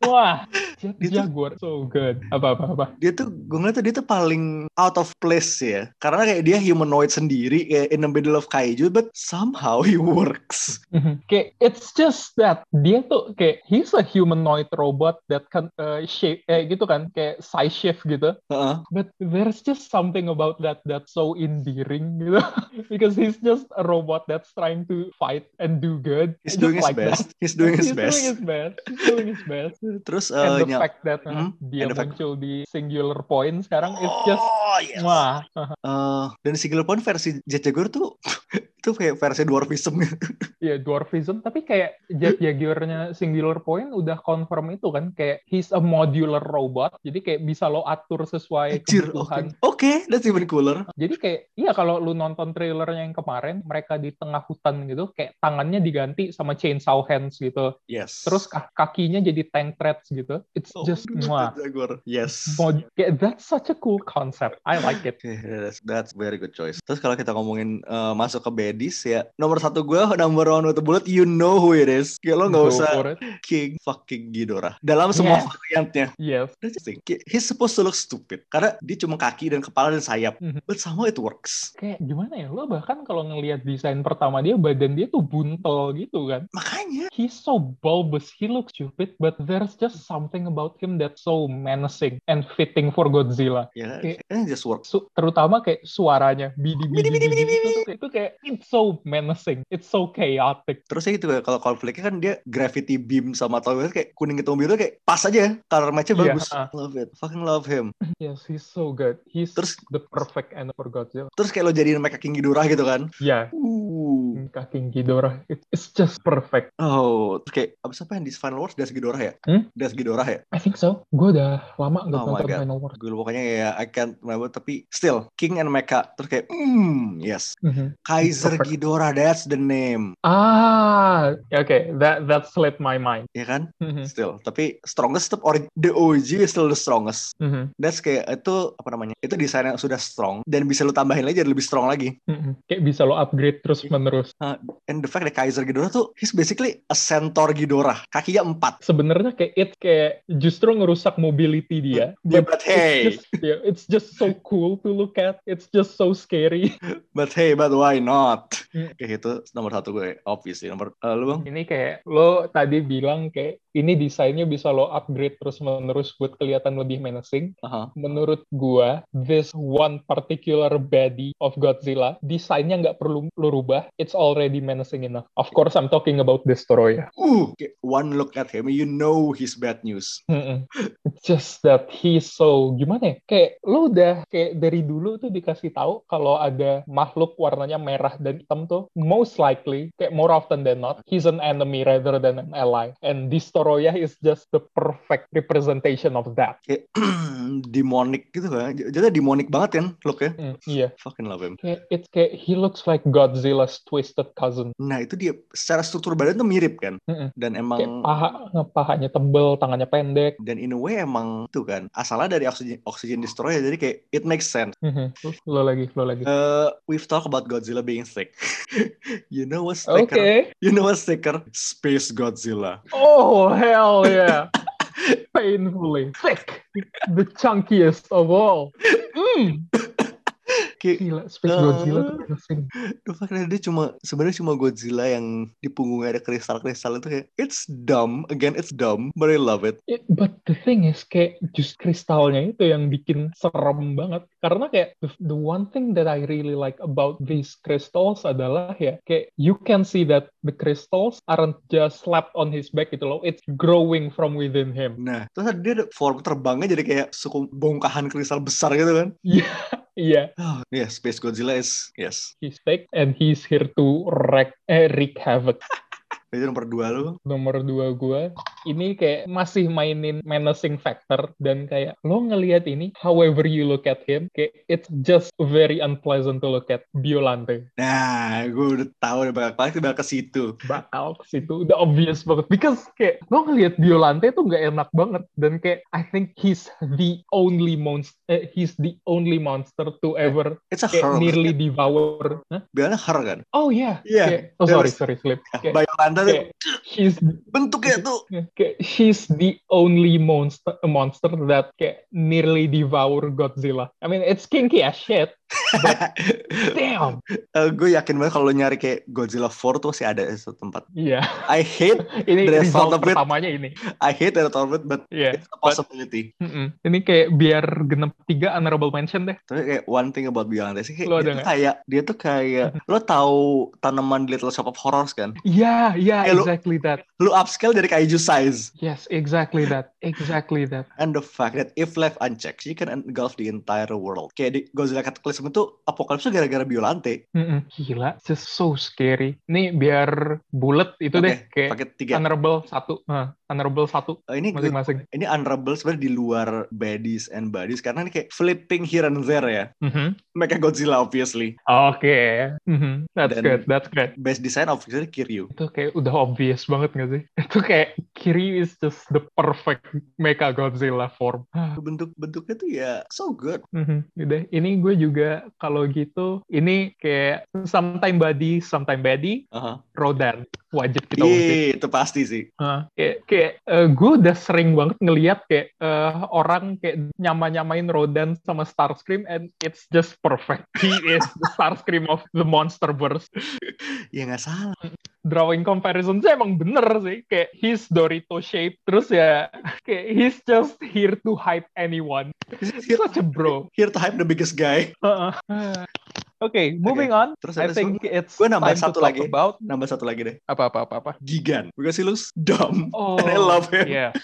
Speaker 3: Wah,
Speaker 2: Itu-
Speaker 3: Jaguar so good. Apa apa apa.
Speaker 2: Dia tuh gue ngeliat tuh dia tuh paling out of place ya. Karena kayak dia humanoid sendiri kayak in the middle of kaiju but somehow he works.
Speaker 3: Mhm. kayak it's just that dia tuh kayak he's a humanoid robot that can uh, shape eh gitu kan kayak size shift gitu
Speaker 2: Heeh.
Speaker 3: but there's just something about that that's so endearing gitu (laughs) because he's just a robot that's trying to fight and do good
Speaker 2: He's doing his
Speaker 3: like
Speaker 2: best.
Speaker 3: that.
Speaker 2: He's doing his
Speaker 3: he's
Speaker 2: best.
Speaker 3: doing his best he's doing his best
Speaker 2: Terus
Speaker 3: and
Speaker 2: eh,
Speaker 3: the fact that uh,
Speaker 2: Hmm,
Speaker 3: dia
Speaker 2: and the fact-
Speaker 3: muncul di singular point sekarang it's just
Speaker 2: Oh, yes.
Speaker 3: wah (laughs)
Speaker 2: Eh, dan single point versi Jet Jaguar tuh (laughs) itu kayak versi dwarfism (laughs)
Speaker 3: ya dwarfism tapi kayak Jet Jaguar-nya Singular Point udah confirm itu kan kayak he's a modular robot jadi kayak bisa lo atur sesuai
Speaker 2: Anjir, oke.
Speaker 3: kebutuhan
Speaker 2: Oke, that's even cooler.
Speaker 3: jadi kayak iya kalau lu nonton trailernya yang kemarin mereka di tengah hutan gitu kayak tangannya diganti sama chainsaw hands gitu
Speaker 2: Yes.
Speaker 3: terus ka- kakinya jadi tank treads gitu it's
Speaker 2: Oh,
Speaker 3: just mwah. (laughs)
Speaker 2: Jaguar. Yes.
Speaker 3: Kayak that's such a cool concept I like it (laughs)
Speaker 2: Oke, that's, very good choice. Terus kalau kita ngomongin eh, masuk ke Bedis ya, nomor satu gue, (laughs) number one with the bullet, you know who it is. Kayak lo nggak
Speaker 3: Go
Speaker 2: usah. King fucking Ghidorah. Dalam semua
Speaker 3: Yeah.
Speaker 2: variantnya.
Speaker 3: yes
Speaker 2: That's the thing. He's supposed to look stupid. Karena dia cuma kaki dan kepala dan sayap.
Speaker 3: Mhm.
Speaker 2: But somehow it works.
Speaker 3: kayak gimana ya lo bahkan kalau ngelihat desain pertama dia badan dia tuh buntel gitu kan
Speaker 2: Makanya.
Speaker 3: he's so bulbous he looks stupid but there's just something about him that's so menacing and fitting for Godzilla
Speaker 2: Ya,
Speaker 3: Kayak-
Speaker 2: it just works.
Speaker 3: Su- terutama kayak suaranya bidi bidi
Speaker 2: Bidi,
Speaker 3: bidi,
Speaker 2: bidi, bidi,
Speaker 3: itu, kayak, itu kayak it's so menacing it's so chaotic
Speaker 2: Terus ya gitu kalau konfliknya kan dia gravity beam sama Tower kayak kuning ketemu biru kayak pas aja color match-nya
Speaker 3: Iya,
Speaker 2: bagus.
Speaker 3: ah.
Speaker 2: Love it. Fucking love him.
Speaker 3: yes he's so good he's
Speaker 2: Terus-
Speaker 3: the perfect end for Godzilla
Speaker 2: Terus kayak lo jadiin Mecha King Ghidorah gitu kan.
Speaker 3: ya
Speaker 2: Uh.
Speaker 3: kaki Ghidorah it- it's just perfect
Speaker 2: Oh, terus kayak abis apa yang di Final Wars Das Ghidorah ya?
Speaker 3: Hmm?
Speaker 2: Das Ghidorah ya?
Speaker 3: I think so gue udah lama nggak
Speaker 2: Oh
Speaker 3: nonton. Final Wars
Speaker 2: Gue pokoknya ya I can't remember tapi still King and Mecha terus kayak hmm yes
Speaker 3: Mhm.
Speaker 2: Kaiser
Speaker 3: Perfect.
Speaker 2: Ghidorah that's the name
Speaker 3: ah oke that that slipped my mind
Speaker 2: ya kan
Speaker 3: Mhm.
Speaker 2: still tapi strongest tetap ori- the OG is still the strongest
Speaker 3: Mhm.
Speaker 2: that's kayak itu apa namanya itu desain yang sudah strong dan bisa lu tambahin lagi jadi lebih strong lagi
Speaker 3: Mhm. kayak bisa lo upgrade terus menerus
Speaker 2: and the fact that Kaiser Ghidorah tuh he's basically a centaur Ghidorah kakinya empat
Speaker 3: sebenarnya kayak it kayak justru ngerusak mobility dia.
Speaker 2: Yeah, but hey.
Speaker 3: it's just, yeah, it's just so cool to look at. It's just so scary. (laughs)
Speaker 2: But hey but why not?
Speaker 3: Hmm.
Speaker 2: kayak itu nomor satu gue obviously. Nomor eh, lu bang?
Speaker 3: Ini kayak lo tadi bilang kayak ini desainnya bisa lo upgrade terus menerus buat kelihatan lebih menacing
Speaker 2: Aha.
Speaker 3: menurut gua this one particular baddie of Godzilla desainnya nggak perlu lo rubah it's already menacing enough of course I'm talking about Destroyer
Speaker 2: uh kayak one look at him you know he's bad news
Speaker 3: just that he's so gimana ya? Kayak lu udah kayak dari dulu tuh dikasih tahu kalau ada makhluk warnanya merah dan hitam tuh most likely kayak more often than not he's an enemy rather than an ally. And Destoroyah is just the perfect representation of that.
Speaker 2: kayak (clears throat) demonic gitu kan jadi demonic banget kan looknya
Speaker 3: Mm, iya.
Speaker 2: fucking love him
Speaker 3: Kayak it's kayak he looks like Godzilla's twisted cousin.
Speaker 2: nah itu dia secara struktur badan tuh mirip kan
Speaker 3: Mm-mm.
Speaker 2: dan
Speaker 3: Kayak
Speaker 2: emang
Speaker 3: paha pahanya tebel, tangannya pendek.
Speaker 2: dan in a way emang tuh kan asalnya dari oxygen oxygen destroyer jadi kayak it makes sense
Speaker 3: Mhm. Lo lagi, lo lagi.
Speaker 2: Uh, we've talked about Godzilla being thick. (laughs) you know what's thicker?
Speaker 3: Oke.
Speaker 2: You know what's thicker? Space Godzilla.
Speaker 3: Oh hell yeah! (laughs) Painfully thick, the chunkiest of all. Mm.
Speaker 2: Kayak
Speaker 3: Gila, Space
Speaker 2: Eh.
Speaker 3: Godzilla tuh
Speaker 2: the fact that dia cuma sebenarnya cuma Godzilla yang di punggungnya ada kristal-kristal itu kayak it's dumb. Again it's dumb but I love it.
Speaker 3: It- but the thing is kayak just kristalnya itu yang bikin serem banget. Karena kayak the, the one thing that I really like about these crystals adalah ya kayak you can see that the crystals aren't just slapped on his back gitu loh. It's growing from within him.
Speaker 2: Nah terus dia ada form terbangnya jadi kayak suku bongkahan kristal besar gitu kan? (laughs)
Speaker 3: Iya (gasps)
Speaker 2: oh yeah Space Godzilla is yes.
Speaker 3: He's big and he's here to wreck eh, wreak havoc. (laughs)
Speaker 2: Itu nomor dua lu?
Speaker 3: Nomor dua gue ini kayak masih mainin menacing factor dan kayak lo ngelihat ini however you look at him kayak it's just very unpleasant to look at Biolante.
Speaker 2: Nah gue udah tahu udah bakal pasti bakal ke situ.
Speaker 3: Bakal ke situ udah obvious banget. Because kayak lo ngelihat Biolante tuh nggak enak banget. Dan kayak I think he's the only monster he's the only monster to ever
Speaker 2: it's a
Speaker 3: kayak
Speaker 2: her
Speaker 3: nearly devour. Hah?
Speaker 2: bilangnya her kan?
Speaker 3: Oh yeah,
Speaker 2: Iya,
Speaker 3: Kayak- oh sorry
Speaker 2: was-
Speaker 3: sorry slip kayak, kayak he's
Speaker 2: bentuknya tuh (laughs)
Speaker 3: kayak she's the only monster monster that kayak nearly devour Godzilla. I mean it's kinky as shit. (laughs) Damn.
Speaker 2: gue yakin banget kalau nyari kayak Godzilla 4 tuh masih ada di satu tempat
Speaker 3: Iya.
Speaker 2: I hate (laughs)
Speaker 3: Ini
Speaker 2: The
Speaker 3: result
Speaker 2: result of it.
Speaker 3: pertamanya ini.
Speaker 2: I hate that thought of it but
Speaker 3: Iya.
Speaker 2: it's a possibility
Speaker 3: Mm-mm. Ini kayak biar genep tiga honorable mention deh.
Speaker 2: Tapi kayak one thing about Beyond sih kayak dia tuh kayak dia tuh kayak lo tahu tanaman di Little Shop of Horrors kan?
Speaker 3: Iya, iya,
Speaker 2: Eh, lu-
Speaker 3: exactly that.
Speaker 2: Lu upscale dari kaiju size.
Speaker 3: Yes, exactly that. Exactly that.
Speaker 2: And the fact that if left unchecked, she can engulf the entire world. Kayak di Godzilla Cataclysm itu apokalipsnya gara-gara Biolante.
Speaker 3: Mm-mm. Gila, just so scary. Nih biar bulat itu
Speaker 2: Oke,
Speaker 3: deh kayak
Speaker 2: Pakai tiga.
Speaker 3: honorable satu. Nah, honorable satu
Speaker 2: Eh, ini
Speaker 3: masing-masing.
Speaker 2: ini honorable sebenarnya di luar baddies and buddies karena ini kayak flipping here and there ya.
Speaker 3: Mhm.
Speaker 2: Mecha Godzilla obviously.
Speaker 3: Oke. Mhm. That's
Speaker 2: Dan-
Speaker 3: good. That's good.
Speaker 2: Best design obviously Kiryu.
Speaker 3: itu kayak udah obvious banget gak sih? (laughs) Itu kayak Kiri is just the perfect Mecha Godzilla form. Ah, (sighs)
Speaker 2: Bentuk-bentuknya tuh ya so good.
Speaker 3: mhm. Udah, ini gue juga kalau gitu, ini kayak sometime body, sometime baddie,
Speaker 2: Aha.
Speaker 3: Rodan. Wajib kita.
Speaker 2: Iya, itu pasti sih.
Speaker 3: Ah, kayak kayak eh, gue udah sering banget ngeliat kayak eh, orang kayak nyama-nyamain Rodan sama Starscream and it's just perfect. He is the Starscream of the Monsterverse.
Speaker 2: Ya nggak salah.
Speaker 3: drawing comparison sih emang bener sih kayak he's Dorito shape terus ya (laughs) kayak he's just here to hype anyone he's such a bro
Speaker 2: here to hype the biggest guy.
Speaker 3: Oke, moving on.
Speaker 2: Terus
Speaker 3: I think it's
Speaker 2: gue nambah satu
Speaker 3: talk
Speaker 2: lagi.
Speaker 3: about
Speaker 2: Nambah satu lagi deh.
Speaker 3: apa apa apa apa.
Speaker 2: Gigan. Because he looks dumb.
Speaker 3: Oh, (laughs)
Speaker 2: And I love him.
Speaker 3: Yeah. (laughs)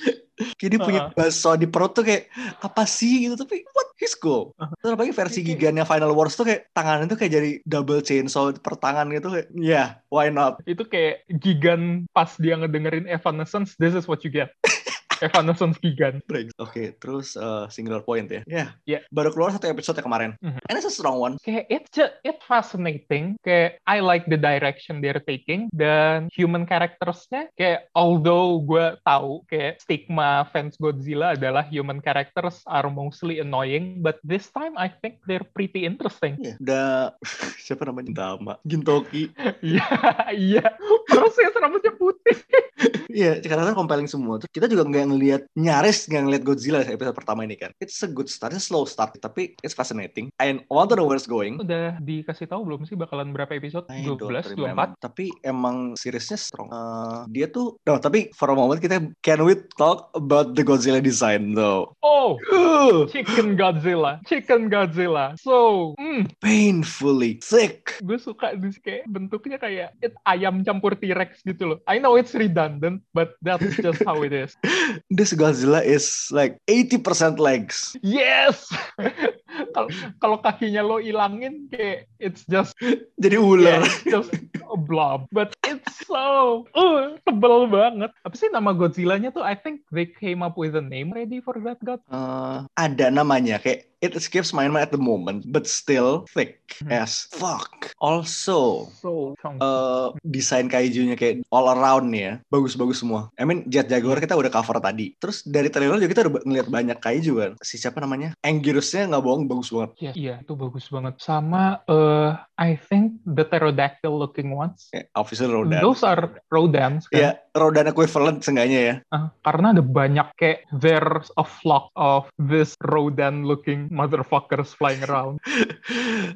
Speaker 2: Kayak dia punya
Speaker 3: Uh-huh.
Speaker 2: baso di perut tuh kayak apa sih gitu tapi what he's cool.
Speaker 3: Uh-huh.
Speaker 2: Terus apalagi versi Gigannya Final Wars tuh kayak tangannya tuh kayak jadi double chainsaw per tangan gitu kayak yeah why not.
Speaker 3: Itu kayak Gigan pas dia ngedengerin Evanescence, this is what you get. (laughs) Evanescence Gigan.
Speaker 2: Oke terus uh, singular point ya. Yeah.
Speaker 3: Yeah.
Speaker 2: Baru keluar satu episode ya kemarin.
Speaker 3: Mhm.
Speaker 2: And it's a strong one.
Speaker 3: Kayak it's just it's fascinating. Kayak I like the direction they're taking dan human charactersnya kayak although gue tahu kayak stigma fans Godzilla adalah human characters are mostly annoying, but this time I think they're pretty interesting.
Speaker 2: Iya. Udah (laughs) siapa namanya Dama Gintoki. (laughs)
Speaker 3: Iya, iya. Terus ya rambutnya putih. (laughs)
Speaker 2: Iya, karena compelling semua. Terus kita juga nggak ngelihat nyaris nggak ngelihat Godzilla episode pertama ini kan. It's a good start, it's a slow start, tapi it's fascinating. I want to know where it's going.
Speaker 3: Udah dikasih tahu belum sih bakalan berapa episode?
Speaker 2: I don't
Speaker 3: 12,
Speaker 2: remember.
Speaker 3: 24?
Speaker 2: Tapi emang seriesnya strong. Uh, dia tuh, no, tapi for a moment kita can we talk about the Godzilla design though?
Speaker 3: Oh,
Speaker 2: Uh,
Speaker 3: Chicken Godzilla. Chicken Godzilla. So, mm,
Speaker 2: painfully thick.
Speaker 3: gue suka di kayak bentuknya kayak it, ayam campur T-Rex gitu loh. I know it's redundant, but that's just how it is. (laughs)
Speaker 2: This Godzilla is like 80% legs.
Speaker 3: Yes. (laughs) Kalau kakinya lo ilangin kayak it's just
Speaker 2: Jadi ular.
Speaker 3: yeah, just a blob. But it's so uh, tebel banget. Apa sih nama Godzilla-nya tuh? I think they came up with a name ready for that god.
Speaker 2: Uh, ada namanya kayak it escapes my mind at the moment, but still thick
Speaker 3: Hmm.
Speaker 2: as fuck. Also,
Speaker 3: So
Speaker 2: uh, desain kaijunya kayak all around nih ya bagus-bagus semua. I mean Jet Jaguar kita udah cover tadi. Terus dari trailer juga kita udah ngeliat banyak kaiju kan. Si siapa namanya? Anguirusnya nggak bohong bagus banget.
Speaker 3: Iya, iya, itu bagus banget. Sama, eh I think the pterodactyl looking ones.
Speaker 2: Obviously Rodan.
Speaker 3: Mm, those are rodents. Kan?
Speaker 2: Iya, Rodan equivalent seenggaknya ya.
Speaker 3: Ah, karena ada banyak kayak there's a flock of this Rodan looking motherfuckers flying around. (laughs)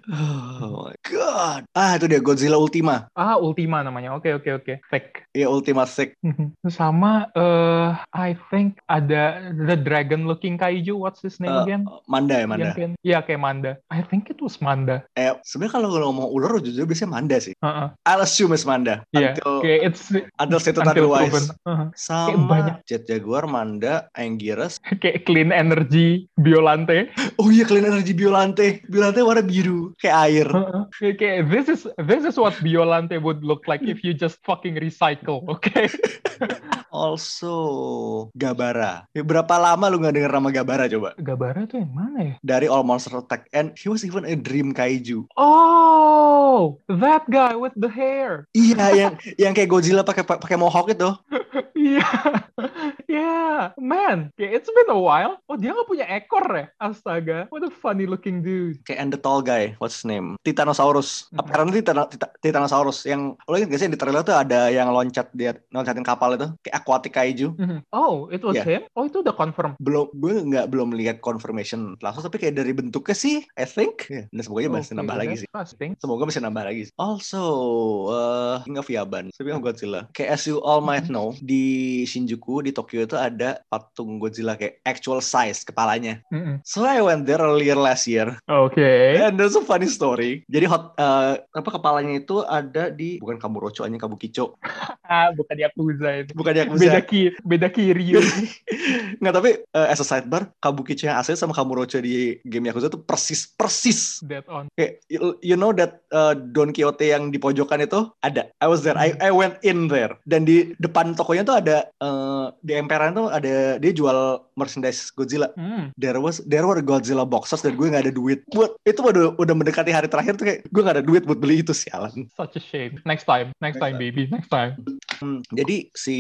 Speaker 2: Oh my god. Ah, itu dia Godzilla Ultima.
Speaker 3: Ah, Ultima namanya. Oke, oke, oke. Fake.
Speaker 2: Ya Ultima Sick.
Speaker 3: Sama eh I think ada the dragon looking kaiju. What's his name
Speaker 2: Eh,
Speaker 3: again?
Speaker 2: Manda ya Manda.
Speaker 3: Iya kayak Manda. I think it was Manda.
Speaker 2: Eh, sebenarnya kalau ngomong ular jujur biasanya Manda sih.
Speaker 3: Heeh.
Speaker 2: I'll assume it's Manda.
Speaker 3: Iya.
Speaker 2: Until,
Speaker 3: Kayak it's
Speaker 2: until
Speaker 3: until Heeh.
Speaker 2: Sama
Speaker 3: banyak.
Speaker 2: Jet Jaguar, Manda, Anguirus. (laughs)
Speaker 3: kayak clean energy Biolante.
Speaker 2: Oh iya, Clean Energy Biolante. Biolante warna biru. Kayak air.
Speaker 3: Heeh. Kayak- kayak this is this is what Biolante would look like if you just fucking recycle. Oke. (laughs)
Speaker 2: Also, Gabara. Ya, berapa lama lu gak denger nama Gabara coba?
Speaker 3: Gabara tuh yang mana ya?
Speaker 2: Dari All Monster Attack. And he was even a dream kaiju.
Speaker 3: Oh, that guy with the hair.
Speaker 2: Iya, yang yang kayak Godzilla pakai pakai mohawk itu.
Speaker 3: Iya, (laughs) yeah, man. Kayak it's been a while. Oh, dia nggak punya ekor ya? Astaga, what a funny looking dude.
Speaker 2: Kayak and the tall guy, what's his name? Titanosaurus.
Speaker 3: Mhm.
Speaker 2: Apparently Titan- Tita- Titanosaurus yang lo ingat gak sih di trailer tuh ada yang loncat dia loncatin kapal itu kayak aquatic kaiju.
Speaker 3: Mhm. Oh, it was
Speaker 2: Yeah.
Speaker 3: him? Oh, itu udah confirm.
Speaker 2: Belum gue nggak belum lihat confirmation langsung tapi kayak dari bentuknya sih I think. Ya, dan semoga masih
Speaker 3: Okay,
Speaker 2: nambah lagi sih.
Speaker 3: fasting.
Speaker 2: Semoga masih nambah lagi. sih. Also, uh, King of Yaban, speaking of Godzilla, kayak as you all might know, di Shinjuku di Tokyo itu ada patung Godzilla kayak actual size kepalanya.
Speaker 3: Mhm.
Speaker 2: So I went there earlier last year,
Speaker 3: Oke.
Speaker 2: and there's a funny story. Jadi hot, uh, apa kepalanya itu ada di bukan Kamurocho, hanya Kabukicho, (laughs)
Speaker 3: Ah, bukan Yakuza itu.
Speaker 2: bukan yang
Speaker 3: Beda kiri, beda kiri. (laughs)
Speaker 2: Nggak, tapi uh, as a sidebar, Kabukicho yang asli sama Kamurocho di game Yakuza itu persis, persis.
Speaker 3: Dead on.
Speaker 2: Kayak, you- you know that uh, Don Quixote yang di pojokan itu ada. I was there. I, I went in there. Dan di depan tokonya tuh ada uh, di emperan tuh ada dia jual merchandise Godzilla.
Speaker 3: Hmm.
Speaker 2: There was there were Godzilla boxes dan gue nggak ada duit buat itu udah udah mendekati hari terakhir tuh kayak gue nggak ada duit buat beli itu sialan.
Speaker 3: Such a shame. Next time, next
Speaker 2: Next
Speaker 3: time, baby, next time.
Speaker 2: Hmm, jadi si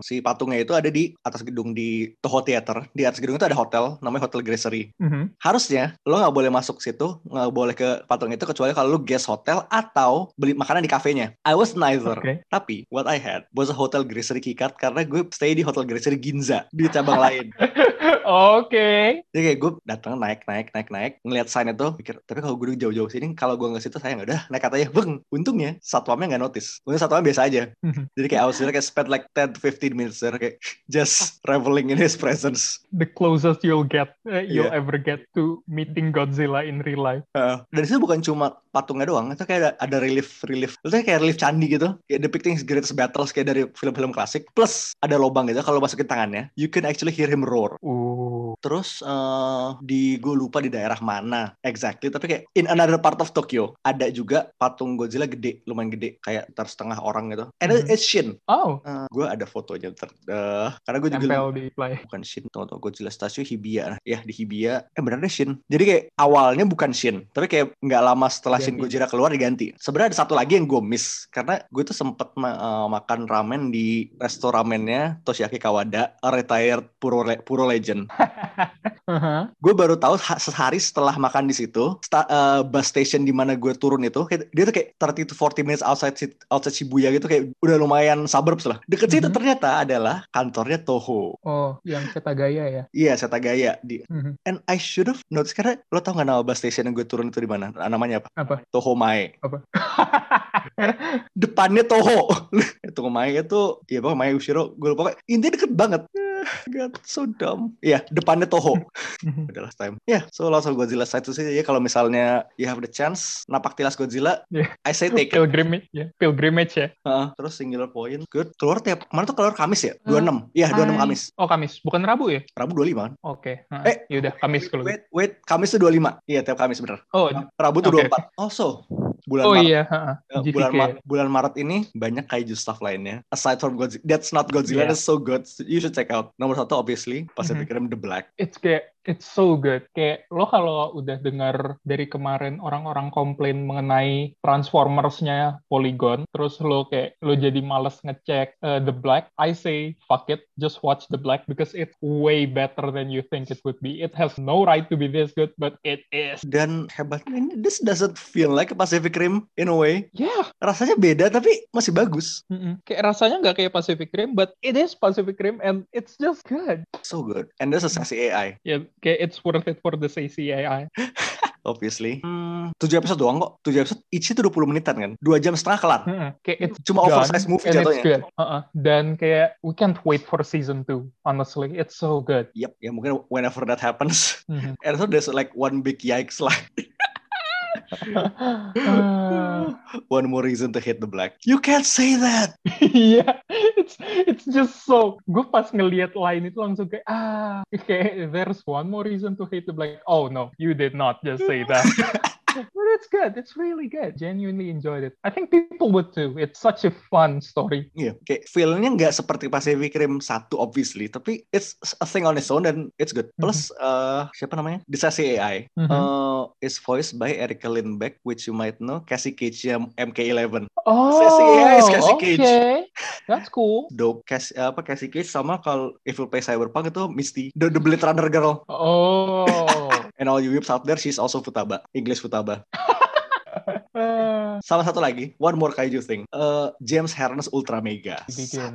Speaker 2: si patungnya itu ada di atas gedung di Toho Theater. Di atas gedung itu ada hotel namanya Hotel Gracery.
Speaker 3: Mhm.
Speaker 2: harusnya lo nggak boleh masuk situ nggak boleh ke patung itu kecuali kalau lo guest hotel atau beli makanan di kafenya I was neither
Speaker 3: Oke.
Speaker 2: tapi what I had was a hotel Gracery keycard karena gue stay di hotel Gracery Ginza di cabang lain (laughs)
Speaker 3: Oke.
Speaker 2: jadi kayak gue datang naik naik naik naik ngeliat sign itu pikir tapi kalau gue jauh-jauh sini kalau gue nggak situ saya nggak udah naik katanya beng untungnya satpamnya nggak notice untungnya satpamnya biasa aja (laughs) jadi kayak I was there kayak spend like 10 to 15 minutes there kayak just reveling in his presence
Speaker 3: The closest you'll get, uh, you'll
Speaker 2: Yeah.
Speaker 3: ever get to meeting Godzilla in real life.
Speaker 2: Heeh. dan itu bukan cuma patungnya doang, itu kayak ada, ada relief relief. Itu kayak relief candi gitu, kayak depicting his greatest battles kayak dari film-film klasik. Plus ada lubang gitu, kalau masukin tangannya, you can actually hear him roar.
Speaker 3: Uh.
Speaker 2: Terus eh, di gue lupa di daerah mana exactly, tapi kayak in another part of Tokyo ada juga patung Godzilla gede, lumayan gede, kayak ntar setengah orang gitu. And
Speaker 3: Mhm.
Speaker 2: it's Shin.
Speaker 3: Oh,
Speaker 2: Eh, gue ada fotonya ntar. Eh, karena gue juga
Speaker 3: di play.
Speaker 2: bukan Shin tunggu tunggu Godzilla statue Hibiya nah, ya di Hibiya eh bener deh Shin jadi kayak awalnya bukan Shin tapi kayak nggak lama setelah
Speaker 3: Ganti.
Speaker 2: Godzilla keluar diganti sebenarnya ada satu lagi yang gue miss karena gue tuh sempet ma- eh, makan ramen di resto ramennya Toshiaki Kawada a retired Puro, Le- Puro Legend (laughs)
Speaker 3: Haha.
Speaker 2: gue baru tahu ha- sehari setelah makan di situ sta- eh, bus station di mana gue turun itu kayak, dia tuh kayak 30 to 40 minutes outside outside Shibuya gitu kayak udah lumayan suburbs lah deket situ
Speaker 3: Mhm.
Speaker 2: ternyata adalah kantornya Toho
Speaker 3: Oh, yang Setagaya ya.
Speaker 2: Iya, Setagaya di
Speaker 3: Mhm.
Speaker 2: And I should have noticed karena lo tau gak nama bus station yang gue turun itu di mana? Nah, Namanya apa?
Speaker 3: Apa?
Speaker 2: Tohomae.
Speaker 3: Apa? (laughs)
Speaker 2: Depannya Toho. (laughs) Tohomae itu ya pokoknya Mae Ushiro. Gue lupa intinya deket banget. (laughs) God, so dumb. Iya, depannya Toho. (laughs) Udah last time. Ya, so langsung Godzilla side sih ya kalau misalnya you have the chance napak tilas Godzilla,
Speaker 3: Yeah.
Speaker 2: I say take it.
Speaker 3: Pilgrimage ya. Pilgrimage ya.
Speaker 2: Heeh. terus singular point, good. Keluar tiap kemarin tuh keluar Kamis ya? 26. Iya, 26
Speaker 3: Hai.
Speaker 2: Kamis.
Speaker 3: Oh, Kamis. Bukan Rabu ya?
Speaker 2: Rabu 25 kan?
Speaker 3: Oke. Heeh.
Speaker 2: Eh,
Speaker 3: Yaudah, Kamis kalau gitu.
Speaker 2: Wait, wait, Kamis tuh 25. Iya, tiap Kamis bener.
Speaker 3: Oh,
Speaker 2: Rabu tuh
Speaker 3: Oke.
Speaker 2: 24. Also, bulan
Speaker 3: oh
Speaker 2: Maret
Speaker 3: iya.
Speaker 2: Ya,
Speaker 3: GVK.
Speaker 2: bulan, Ma- bulan Maret ini banyak kaiju stuff lainnya. Aside from Godzilla, that's not Godzilla,
Speaker 3: Yeah.
Speaker 2: that's so good. You should check out. Nomor satu obviously, Pacific
Speaker 3: Mhm.
Speaker 2: Rim The Black.
Speaker 3: It's kayak It's so good. Kayak lo kalau udah dengar dari kemarin orang-orang komplain mengenai Transformers-nya Polygon, terus lo kayak lo jadi males ngecek uh, The Black, I say fuck it, just watch The Black because it's way better than you think it would be. It has no right to be this good, but it is.
Speaker 2: Dan hebatnya ini, this doesn't feel like a Pacific Rim in a way.
Speaker 3: Yeah.
Speaker 2: Rasanya beda tapi masih bagus.
Speaker 3: Mm-mm. Kayak rasanya nggak kayak Pacific Rim, but it is Pacific Rim and it's just good.
Speaker 2: So good. And there's a sassy AI,
Speaker 3: Ya, kayak it's worth it for the CCAI. (laughs)
Speaker 2: obviously. Hmm, 7 episode doang kok. 7 episode, each itu 20 menitan kan. 2 jam setengah kelar.
Speaker 3: Mm-mm. Kayak it's
Speaker 2: Cuma
Speaker 3: done
Speaker 2: oversized movie
Speaker 3: and it's
Speaker 2: jatuhnya.
Speaker 3: good. Uh-uh. Dan kayak we can't wait for season 2, honestly. It's so good.
Speaker 2: Yep, ya mungkin whenever that happens.
Speaker 3: Mhm. (laughs)
Speaker 2: And so there's like one big yikes lah. (laughs)
Speaker 3: Uh, (laughs)
Speaker 2: one more reason to hate the black. You can't say that.
Speaker 3: Iya, it's it's just so. Gue pas ngelihat line itu langsung kayak ah, kayak there's one more reason to hate the black. Oh no, you did not just say that. (laughs) but it's good. It's really good. Genuinely enjoyed it. I think people would too. It's such a fun story.
Speaker 2: Iya, kayak feel-nya nggak seperti Pacific Rim 1 obviously, tapi it's a thing on its own dan it's good. Plus eh, siapa namanya? Disasi AI.
Speaker 3: Mhm.
Speaker 2: eh, is voiced by Erika Lindbeck, which you might know, Cassie Cage yang MK11.
Speaker 3: Oh,
Speaker 2: CCA is Cassie Cage.
Speaker 3: okay. That's cool.
Speaker 2: Dope. Cassie, apa Cassie Cage sama kalau if you play Cyberpunk itu Misty, the, the Blade Runner girl.
Speaker 3: Oh.
Speaker 2: And all you whips out there, she's also Futaba, English Futaba. (laughs)
Speaker 3: Uh,
Speaker 2: Sama satu lagi, one more kaiju thing. Eh, James Harness Ultra Mega.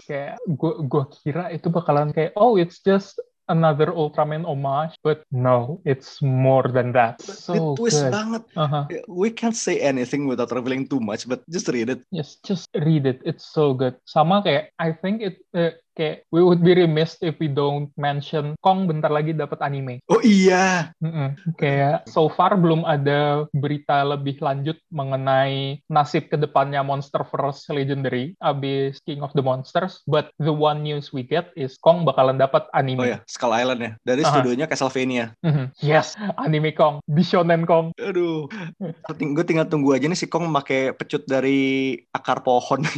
Speaker 3: kayak gue gua kira itu bakalan kayak oh it's just another Ultraman homage but no it's more than that so
Speaker 2: It twist
Speaker 3: good
Speaker 2: banget.
Speaker 3: uh-huh.
Speaker 2: We can't say anything without revealing too much, but just read it.
Speaker 3: yes just read it it's so good sama kayak I think it eh, kayak we would be remiss if we don't mention Kong bentar lagi dapat anime
Speaker 2: Oh iya,
Speaker 3: Mm-mm. Kayak so far belum ada berita lebih lanjut mengenai nasib ke depannya Monsterverse Legendary abis King of the Monsters. But the one news we get is Kong bakalan dapat
Speaker 2: oh
Speaker 3: anime.
Speaker 2: ya, Skull Island ya. Dari
Speaker 3: Aha.
Speaker 2: studionya Castlevania.
Speaker 3: Mhm. Yes, anime Kong, Bishonen Kong.
Speaker 2: Aduh, gue tinggal tunggu aja nih si Kong pakai pecut dari akar pohon. (laughs)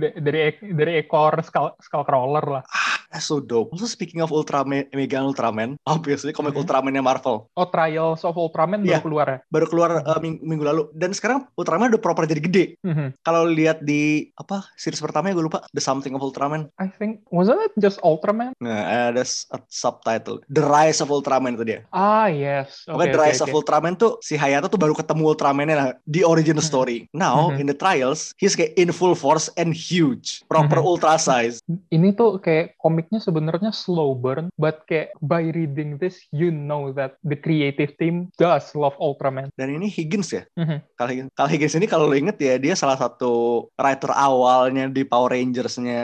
Speaker 3: Dari dari ekor skull, skullcrawler lah.
Speaker 2: That's so dope. Also speaking of Ultraman, Mega Ultraman, obviously komik
Speaker 3: Mhm.
Speaker 2: Ultraman-nya Marvel
Speaker 3: Oh, Trials of Ultraman
Speaker 2: Iya.
Speaker 3: baru keluar ya?
Speaker 2: baru keluar uh, ming- minggu lalu dan sekarang Ultraman udah proper jadi gede.
Speaker 3: Mhm.
Speaker 2: Kalau lihat di apa series pertamanya gue lupa The Something of Ultraman.
Speaker 3: I think wasn't it just Ultraman?
Speaker 2: Nah, ada subtitle The Rise of Ultraman itu dia.
Speaker 3: Ah yes.
Speaker 2: Pokoknya
Speaker 3: Oke
Speaker 2: The Rise of
Speaker 3: oke.
Speaker 2: Ultraman tuh si Hayato tuh baru ketemu Ultraman-nya lah, di original
Speaker 3: Mhm.
Speaker 2: story. Now
Speaker 3: Mhm.
Speaker 2: in the trials he's kayak in full force and huge, proper
Speaker 3: Mhm.
Speaker 2: ultra size.
Speaker 3: ini tuh kayak komiknya sebenarnya slow burn, but kayak by reading this, you know that the creative team does love Ultraman.
Speaker 2: Dan ini Higgins ya.
Speaker 3: Mhm.
Speaker 2: Kalau Higgins, Higgins ini kalau lo inget ya dia salah satu writer awalnya di Power Rangers-nya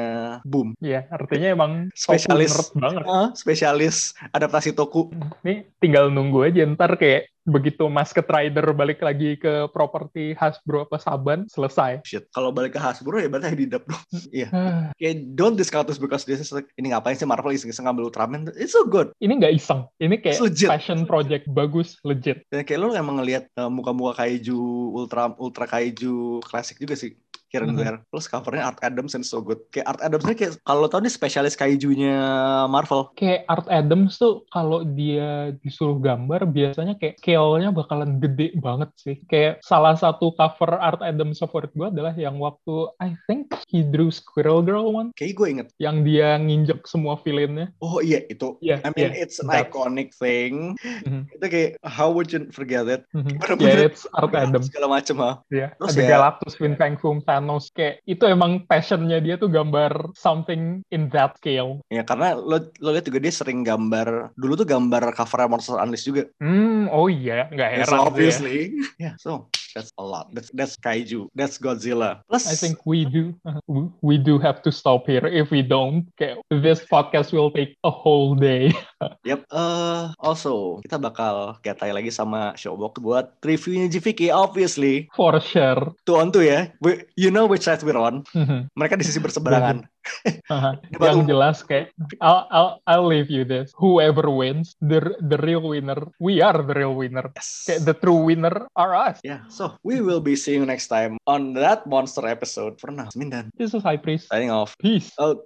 Speaker 2: Boom.
Speaker 3: Iya, artinya emang
Speaker 2: Spesialis.
Speaker 3: banget.
Speaker 2: Ah, spesialis adaptasi toku.
Speaker 3: Nih tinggal nunggu aja ntar kayak begitu Masked Rider balik lagi ke properti Hasbro apa Saban, selesai.
Speaker 2: Shit. Kalau balik ke Hasbro ya berarti Hididap dong. Iya. (sighs)
Speaker 3: Ah,
Speaker 2: Kayak don't discount this because this is like, ini ngapain sih Marvel iseng-iseng ngambil Ultraman. It's so good.
Speaker 3: ini nggak iseng, ini kayak
Speaker 2: It's legit.
Speaker 3: passion project bagus, legit.
Speaker 2: Dan kayak lo emang ngelihat uh, muka-muka kaiju, ultra ultra kaiju klasik juga sih. And
Speaker 3: Mhm.
Speaker 2: there. Plus covernya Art Adams and so good. Kayak Art Adams ini kayak kalau lo tau nih spesialis kaijunya Marvel.
Speaker 3: Kayak Art Adams tuh kalau dia disuruh gambar biasanya kayak scale-nya bakalan gede banget sih. Kayak salah satu cover Art Adams favorit gue adalah yang waktu I think he drew Squirrel Girl one
Speaker 2: Kayak gue inget.
Speaker 3: yang dia nginjek semua villainnya.
Speaker 2: Oh iya itu.
Speaker 3: Iya,
Speaker 2: I mean
Speaker 3: iya.
Speaker 2: it's an
Speaker 3: That.
Speaker 2: iconic thing.
Speaker 3: Mhm.
Speaker 2: Itu kayak how would you forget it?
Speaker 3: Mhm.
Speaker 2: Bener-bener
Speaker 3: Yeah, it's Art Adams.
Speaker 2: Segala macem ha.
Speaker 3: Ya,
Speaker 2: Terus
Speaker 3: ada
Speaker 2: ya-
Speaker 3: Galactus, Fin Fang Foom, Thanos. Kayak itu emang passionnya dia tuh gambar something in that scale.
Speaker 2: Ya karena lo lo lihat juga dia sering gambar dulu tuh gambar cover Monster Unleashed juga.
Speaker 3: Hmm, oh iya, nggak
Speaker 2: Yeah,
Speaker 3: heran
Speaker 2: so
Speaker 3: sih ya.
Speaker 2: obviously. Yeah, so that's a lot. That's that's kaiju. That's Godzilla. Plus
Speaker 3: I think we do we do have to stop here. If we don't, kayak, this podcast will take a whole day. (laughs)
Speaker 2: Yep. Eh, also kita bakal ketai lagi sama Showbox buat reviewnya GVK obviously.
Speaker 3: For sure.
Speaker 2: Two on two ya. We, you know which side we're on.
Speaker 3: Mhm.
Speaker 2: Mereka di sisi berseberangan. (laughs)
Speaker 3: Yang
Speaker 2: umum.
Speaker 3: jelas kayak I'll, I'll I'll leave you this. Whoever wins, the the real winner, we are the real winner.
Speaker 2: Yes.
Speaker 3: Kayak the true winner are us.
Speaker 2: Yeah, so we will be seeing you next time on that monster episode. For now, Mindan
Speaker 3: This is High Priest.
Speaker 2: signing off.
Speaker 3: Peace.
Speaker 2: Out.